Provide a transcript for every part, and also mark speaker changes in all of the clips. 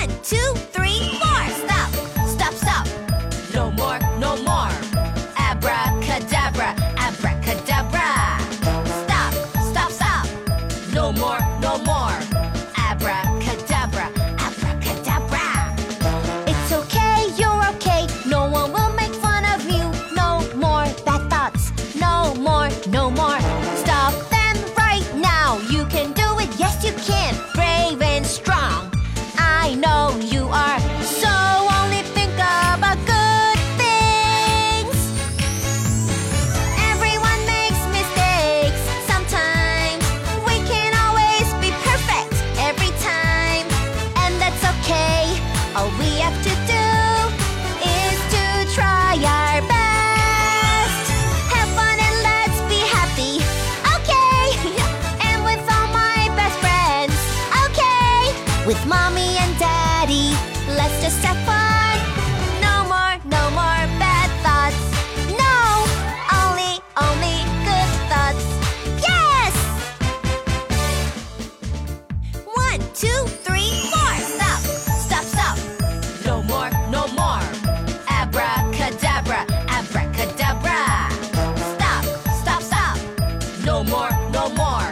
Speaker 1: One, two, three, four. Stop, stop, stop. No more, no more. Abracadabra, abracadabra. Stop, stop, stop. No more. Mommy and Daddy, let's just have fun. No more, no more bad thoughts. No, only, only good thoughts. Yes! One, two, three, four. Stop, stop, stop. No more, no more. Abracadabra, abracadabra. Stop, stop, stop. No more, no more.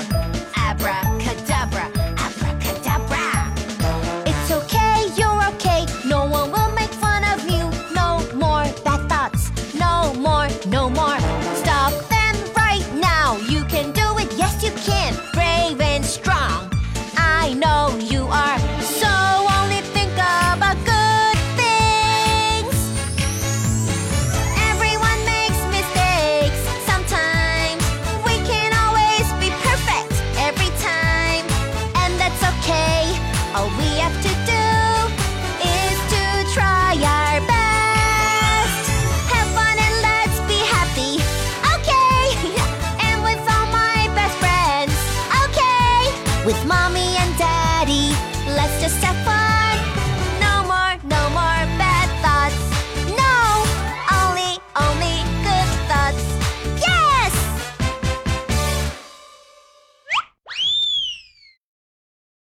Speaker 1: Best friends. Okay. With